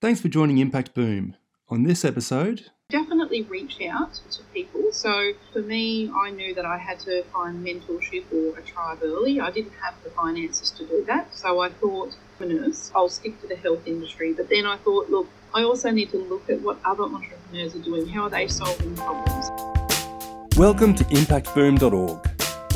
Thanks for joining Impact Boom. On this episode, definitely reach out to people. So for me, I knew that I had to find mentorship or a tribe early. I didn't have the finances to do that. So I thought, nurse, I'll stick to the health industry. But then I thought, look, I also need to look at what other entrepreneurs are doing. How are they solving problems? Welcome to impactboom.org.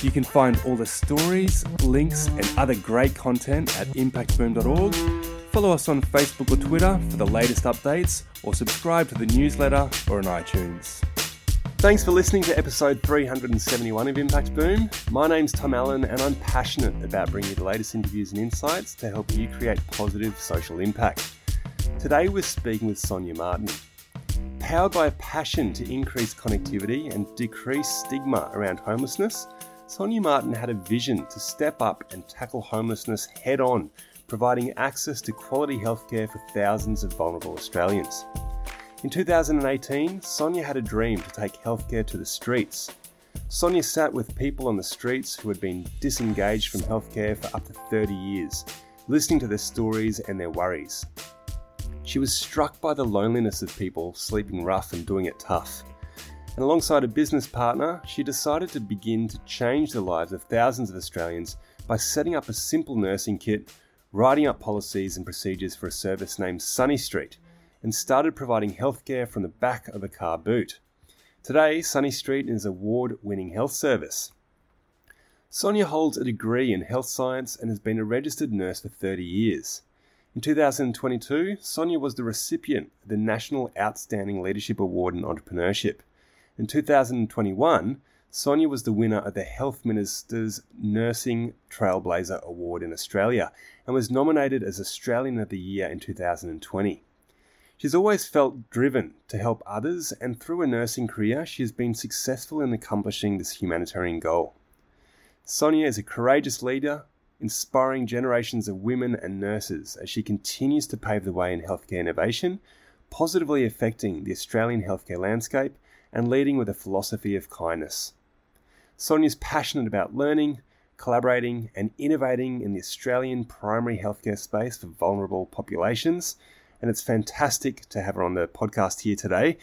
You can find all the stories, links, and other great content at impactboom.org. Follow us on Facebook or Twitter for the latest updates, or subscribe to the newsletter or on iTunes. Thanks for listening to episode 371 of Impact Boom. My name's Tom Allen, and I'm passionate about bringing you the latest interviews and insights to help you create positive social impact. Today, we're speaking with Sonia Martin. Powered by a passion to increase connectivity and decrease stigma around homelessness, Sonia Martin had a vision to step up and tackle homelessness head on, providing access to quality healthcare for thousands of vulnerable Australians. In 2018, Sonia had a dream to take healthcare to the streets. Sonia sat with people on the streets who had been disengaged from healthcare for up to 30 years, listening to their stories and their worries. She was struck by the loneliness of people sleeping rough and doing it tough and alongside a business partner, she decided to begin to change the lives of thousands of Australians by setting up a simple nursing kit, writing up policies and procedures for a service named Sunny Street, and started providing healthcare from the back of a car boot. Today, Sunny Street is an award winning health service. Sonia holds a degree in health science and has been a registered nurse for 30 years. In 2022, Sonia was the recipient of the National Outstanding Leadership Award in Entrepreneurship. In 2021, Sonia was the winner of the Health Minister's Nursing Trailblazer Award in Australia and was nominated as Australian of the Year in 2020. She's always felt driven to help others, and through a nursing career, she has been successful in accomplishing this humanitarian goal. Sonia is a courageous leader, inspiring generations of women and nurses as she continues to pave the way in healthcare innovation, positively affecting the Australian healthcare landscape and leading with a philosophy of kindness. Sonia's passionate about learning, collaborating, and innovating in the Australian primary healthcare space for vulnerable populations. And it's fantastic to have her on the podcast here today.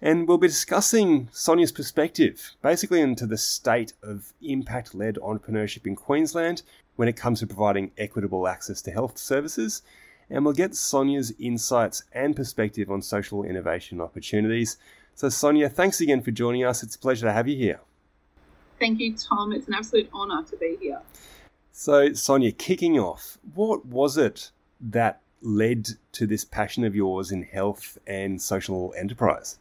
And we'll be discussing Sonia's perspective, basically into the state of impact led entrepreneurship in Queensland when it comes to providing equitable access to health services. And we'll get Sonia's insights and perspective on social innovation opportunities. So, Sonia, thanks again for joining us. It's a pleasure to have you here. Thank you, Tom. It's an absolute honour to be here. So, Sonia, kicking off, what was it that led to this passion of yours in health and social enterprise?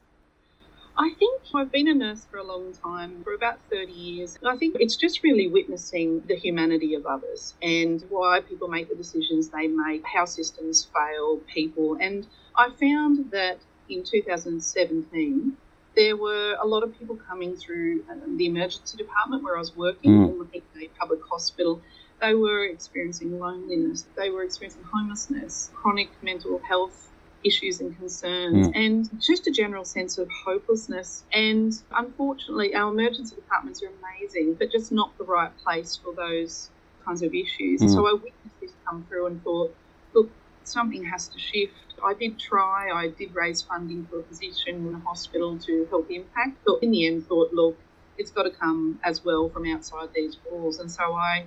I think I've been a nurse for a long time, for about 30 years. I think it's just really witnessing the humanity of others and why people make the decisions they make, how systems fail people. And I found that in 2017, there were a lot of people coming through um, the emergency department where I was working, mm. the public hospital. They were experiencing loneliness, they were experiencing homelessness, chronic mental health issues and concerns, mm. and just a general sense of hopelessness. And unfortunately, our emergency departments are amazing, but just not the right place for those kinds of issues. Mm. So I witnessed this come through and thought, look, something has to shift. I did try, I did raise funding for a position in the hospital to help impact, but in the end thought, look, it's got to come as well from outside these walls. And so I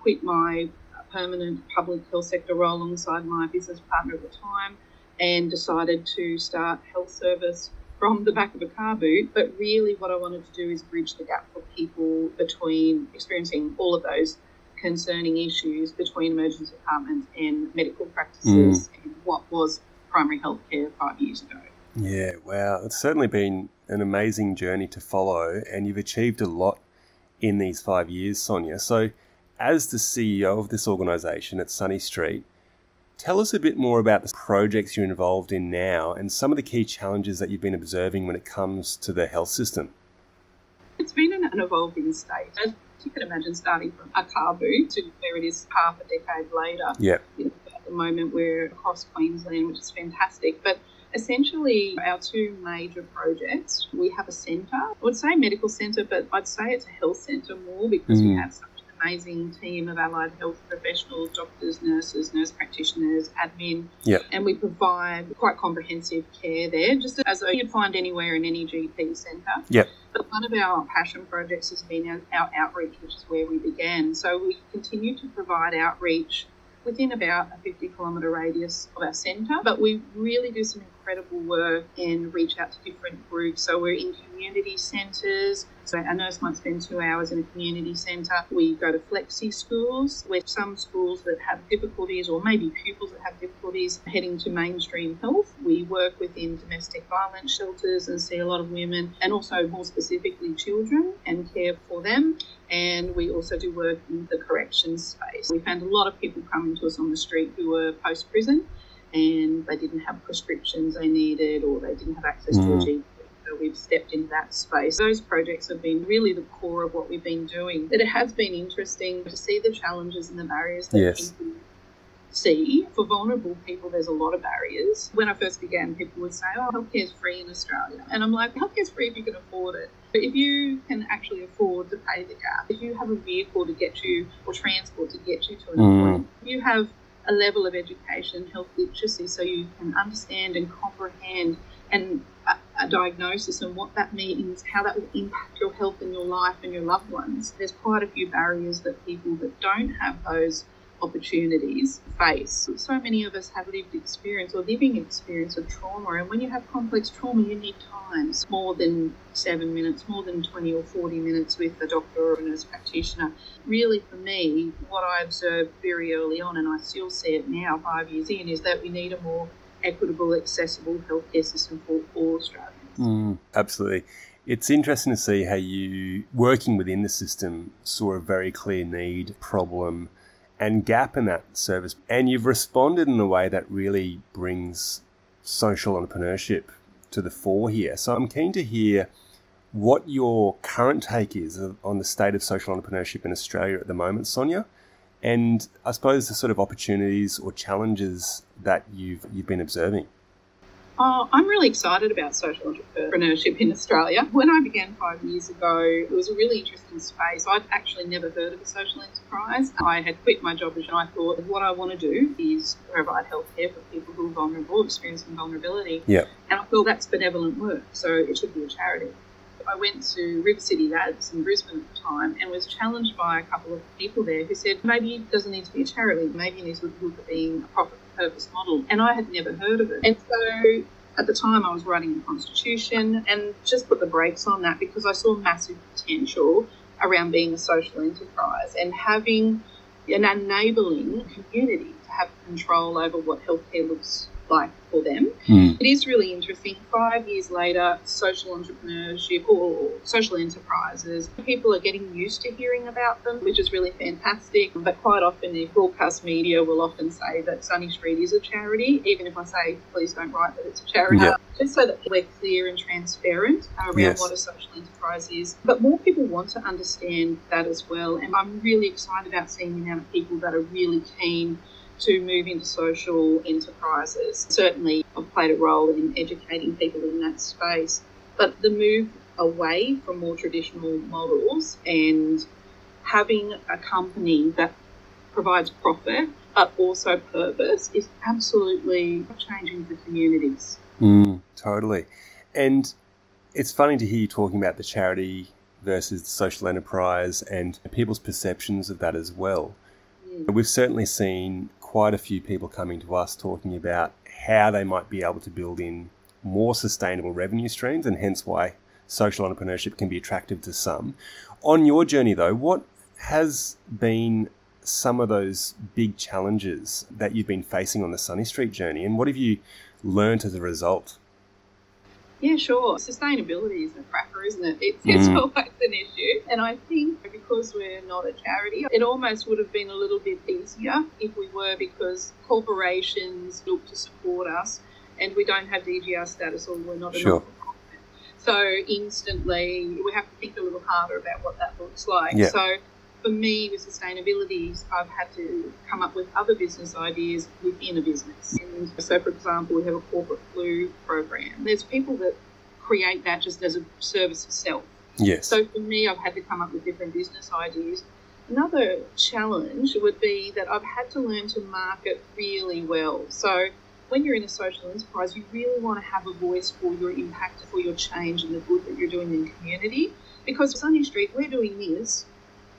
quit my permanent public health sector role alongside my business partner at the time and decided to start health service from the back of a car boot. But really, what I wanted to do is bridge the gap for people between experiencing all of those concerning issues between emergency departments and medical practices mm. and what was primary health care five years ago. Yeah, wow. It's certainly been an amazing journey to follow, and you've achieved a lot in these five years, Sonia. So, as the CEO of this organisation at Sunny Street, Tell us a bit more about the projects you're involved in now and some of the key challenges that you've been observing when it comes to the health system. It's been an, evolving state. As you can imagine, starting from a car boot to where it is half a decade later. Yeah. at the moment, we're across Queensland, which is fantastic. But essentially, our two major projects, we have a centre. I would say medical centre, but I'd say it's a health centre more because mm. we have such an amazing team of allied health professionals, doctors, nurses, nurse practitioners, admin. Yep. And we provide quite comprehensive care there, just as you'd find anywhere in any GP centre. Yep. But one of our passion projects has been our, our outreach, which is where we began. So we continue to provide outreach within about a 50 kilometre radius of our centre, but we really do some incredible work and reach out to different groups. So we're in community centres. So a nurse might spend two hours in a community centre. We go to flexi schools, where some schools that have difficulties, or maybe pupils that have difficulties heading to mainstream health. We work within domestic violence shelters and see a lot of women, and also more specifically children, and care for them. And we also do work in the corrections space. We found a lot of people coming to us on the street who were post prison and they didn't have prescriptions they needed or they didn't have access mm. to a mm. GP. So we've stepped into that space. Those projects have been really the core of what we've been doing. But it has been interesting to see the challenges and the barriers that yes. people see. For vulnerable people, there's a lot of barriers. When I first began, people would say, oh, healthcare is free in Australia. And I'm like, healthcare is free if you can afford it. But if you can actually afford to pay the gap, if you have a vehicle to get you or transport to get you to an mm. appointment, if you have a level of education, health literacy, so you can understand and comprehend and a, a, diagnosis and what that means, how that will impact your health and your life and your loved ones. There's quite a few barriers that people that don't have those opportunities face. So many of us have lived experience or living experience of trauma, and when you have complex trauma, you need time more than seven minutes, more than 20 or 40 minutes with a doctor or a nurse practitioner. Really, for me, what I observed very early on, and I still see it now, five years in, is that we need a more equitable, accessible healthcare system for all Australians. Mm, absolutely. It's interesting to see how you, working within the system, saw a very clear need, problem, and gap in that service. And you've responded in a way that really brings social entrepreneurship to the fore here. So I'm keen to hear what your current take is on the state of social entrepreneurship in Australia at the moment, Sonia, and I suppose the sort of opportunities or challenges that you've you've been observing. Oh, I'm really excited about social entrepreneurship in Australia. When I began five years ago, it was a really interesting space. I'd actually never heard of a social enterprise. I had quit my job and I thought, what I want to do is provide healthcare for people who are vulnerable, experiencing vulnerability. Yeah. And I thought that's benevolent work, so it should be a charity. I went to River City Labs in Brisbane at the time and was challenged by a couple of people there who said maybe it doesn't need to be a charity, maybe it needs to look at being a profit purpose model. And I had never heard of it. And so at the time I was writing the constitution and just put the brakes on that because I saw massive potential around being a social enterprise and having an enabling community to have control over what healthcare looks like for them. Mm. It is really interesting. Five years later, social entrepreneurship or social enterprises, people are getting used to hearing about them, which is really fantastic. But quite often, the broadcast media will often say that Sunny Street is a charity, even if I say, please don't write that it's a charity. Yeah. Just so that we're clear and transparent around yes. what a social enterprise is. But more people want to understand that as well. And I'm really excited about seeing the amount of people that are really keen to move into social enterprises. Certainly, I've played a role in educating people in that space, but the move away from more traditional models and having a company that provides profit but also purpose is absolutely changing the communities. Mm, totally. And it's funny to hear you talking about the charity versus the social enterprise and people's perceptions of that as well. Mm. We've certainly seen quite a few people coming to us talking about how they might be able to build in more sustainable revenue streams and hence why social entrepreneurship can be attractive to some. On your journey though, what has been some of those big challenges that you've been facing on the Sunny Street journey and what have you learned as a result? Yeah, sure. Sustainability is a cracker, isn't it? It's, it's Mm. always an issue. And I think because we're not a charity, it almost would have been a little bit easier if we were because corporations look to support us and we don't have DGR status or we're not a Sure. So instantly we have to think a little harder about what that looks like. Yeah. So for me with sustainability, I've had to come up with other business ideas within a business. And so, for example, we have a corporate flu program. There's people that create that just as a service itself. Yes. So for me, I've had to come up with different business ideas. Another challenge would be that I've had to learn to market really well. So when you're in a social enterprise, you really want to have a voice for your impact, for your change and the good that you're doing in the community. Because Sunny Street, we're doing this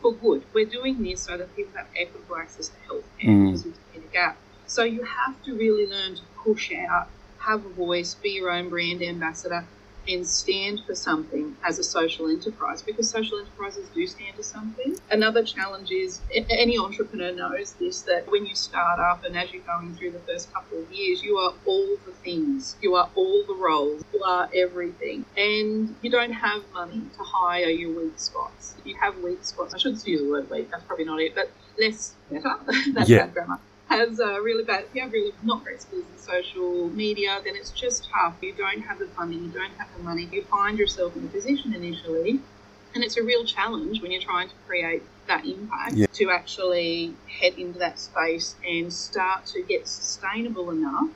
for good. We're doing this so that people have equitable access to healthcare Mm. because a gap. So you have to really learn to push out, have a voice, be your own brand ambassador, and stand for something as a social enterprise because social enterprises do stand for something. Another challenge is any entrepreneur knows this that when you start up and as you're going through the first couple of years, you are all the things, you are all the roles, you are everything, and you don't have money to hire your weak spots. You have weak spots. I shouldn't use the word weak, that's probably not it, but less better. that's Yeah. bad grammar has uh, really bad, if you have really not great skills in social media, then it's just tough. You don't have the funding, you don't have the money. You find yourself in a position initially, and it's a real challenge when you're trying to create that impact Yeah. to actually head into that space and start to get sustainable enough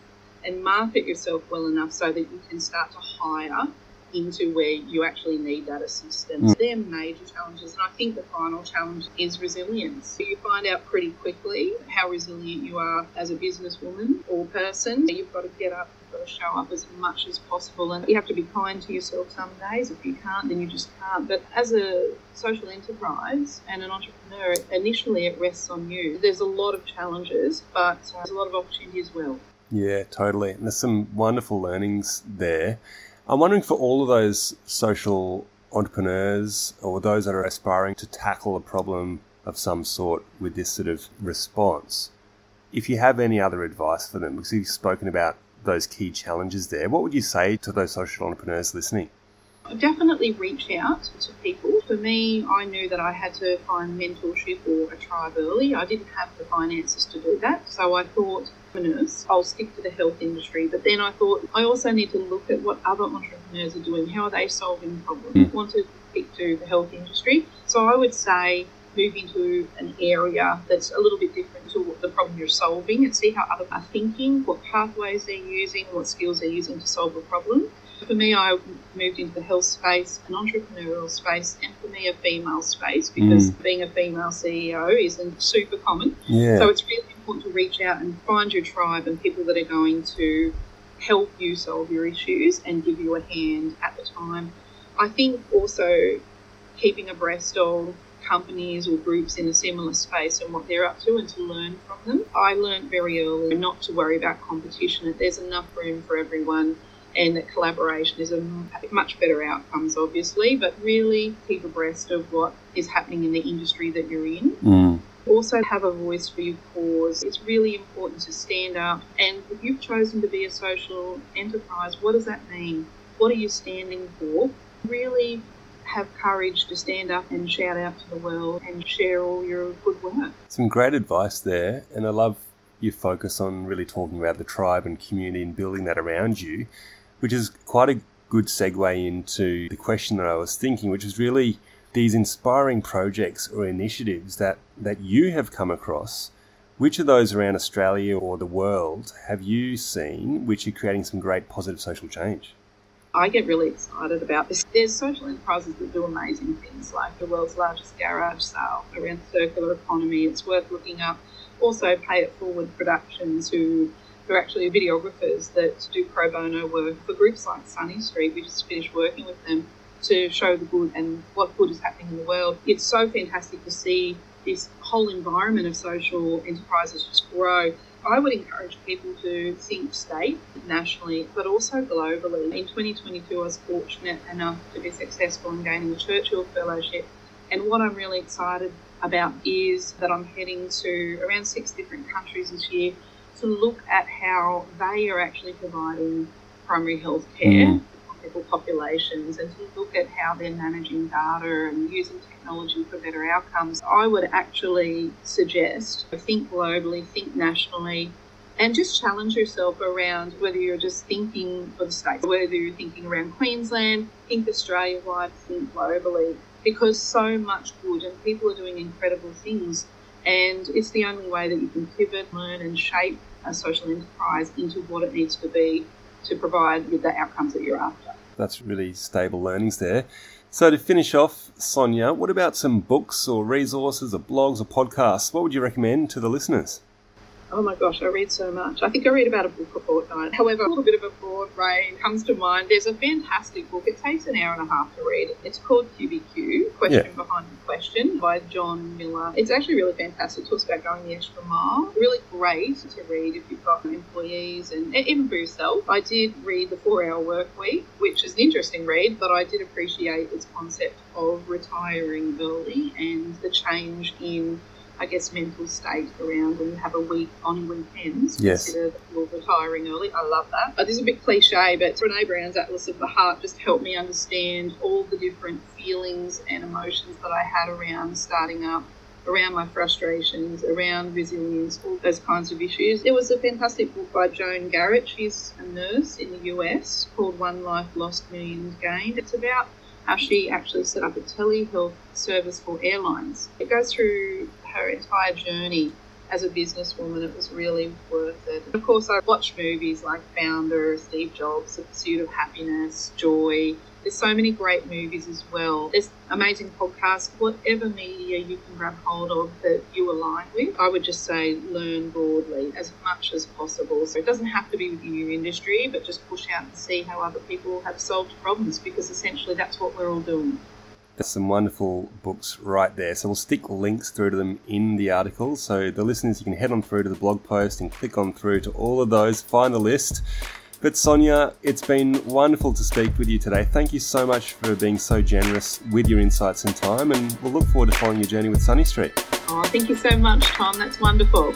and market yourself well enough so that you can start to hire into where you actually need that assistance. Mm. They're major challenges, and I think the final challenge is resilience. You find out pretty quickly how resilient you are as a businesswoman or person. You've got to get up, you've got to show up as much as possible, and you have to be kind to yourself some days. If you can't, then you just can't. But as a social enterprise and an entrepreneur, initially it rests on you. There's a lot of challenges, but uh, there's a lot of opportunity as well. Yeah, totally. And there's some wonderful learnings there. I'm wondering for all of those social entrepreneurs or those that are aspiring to tackle a problem of some sort with this sort of response, if you have any other advice for them, because you've spoken about those key challenges there, what would you say to those social entrepreneurs listening? definitely reach out to people. For me, I knew that I had to find mentorship or a tribe early. I didn't have the finances to do that, so I thought, Nurse, I'll stick to the health industry. But then I thought, I also need to look at what other entrepreneurs are doing. How are they solving problems? Mm. Want to stick to the health industry. So I would say move into an area that's a little bit different to what the problem you're solving and see how others are thinking, what pathways they're using, what skills they're using to solve a problem. For me, I moved into the health space, an entrepreneurial space, and for me, a female space because being a female CEO isn't super common. Yeah. So it's really important to reach out and find your tribe and people that are going to help you solve your issues and give you a hand at the time. I think also keeping abreast of companies or groups in a similar space and what they're up to and to learn from them. I learned very early not to worry about competition, that there's enough room for everyone and that collaboration is a much better outcomes obviously, but really keep abreast of what is happening in the industry that you're in Mm. Also have a voice for your cause. It's really important to stand up. And if you've chosen to be a social enterprise, what does that mean? What are you standing for? Really have courage to stand up and shout out to the world and share all your good work. Some great advice there, and I love your focus on really talking about the tribe and community and building that around you, which is quite a good segue into the question that I was thinking, which is really these inspiring projects or initiatives that, that you have come across. Which of those around Australia or the world have you seen which are creating some great positive social change? I get really excited about this. There's social enterprises that do amazing things, like the world's largest garage sale around circular economy. It's worth looking up. Also, Pay It Forward Productions, who who are actually videographers that do pro bono work for groups like Sunny Street. We just finished working with them to show the good and what good is happening in the world. It's so fantastic to see this whole environment of social enterprises just grow. I would encourage people to think state, nationally, but also globally. In 2022, I was fortunate enough to be successful in gaining the Churchill Fellowship. And what I'm really excited about is that I'm heading to around six different countries this year to look at how they are actually providing primary health care Mm. Vulnerable populations and to look at how they're managing data and using technology for better outcomes, I would actually suggest think globally, think nationally, and just challenge yourself around whether you're just thinking for the states, whether you're thinking around Queensland, think Australia wide, think globally, because so much good and people are doing incredible things. And it's the only way that you can pivot, learn, and shape a social enterprise into what it needs to be to provide with the outcomes that you're after. That's really stable learnings there. So, to finish off, Sonia, what about some books or resources or blogs or podcasts? What would you recommend to the listeners? Oh my gosh, I read so much. I think I read about a book a fortnight. However, a little bit of a broad range comes to mind. There's a fantastic book. It takes an hour and a half to read. It's called QBQ, Question yeah. Behind the Question, by John Miller. It's actually really fantastic. It talks about going the extra mile. Really great to read if you've got employees and even for yourself. I did read The Four Hour Work Week, which is an interesting read, but I did appreciate its concept of retiring early and the change in I guess, mental state around when you have a week on weekends. Yes. Consider you're retiring early. I love that. But this is a bit cliche, but Brene Brown's Atlas of the Heart just helped me understand all the different feelings and emotions that I had around starting up around my frustrations, around resilience, all those kinds of issues. There was a fantastic book by Joan Garrett. She's a nurse in the US called One Life Lost, Millions Gained. It's about how she actually set up a telehealth service for airlines. It goes through her entire journey as a businesswoman, it was really worth it. Of course, I watch movies like Founder, Steve Jobs, The Pursuit of Happiness, Joy. There's so many great movies as well. There's amazing podcasts, whatever media you can grab hold of that you align with. I would just say learn broadly as much as possible. So it doesn't have to be within your industry, but just push out and see how other people have solved problems because essentially that's what we're all doing. There's some wonderful books right there. So we'll stick links through to them in the article. So the listeners, you can head on through to the blog post and click on through to all of those, find the list. But Sonia, it's been wonderful to speak with you today. Thank you so much for being so generous with your insights and time, and we'll look forward to following your journey with Sunny Street. Oh, thank you so much, Tom. That's wonderful.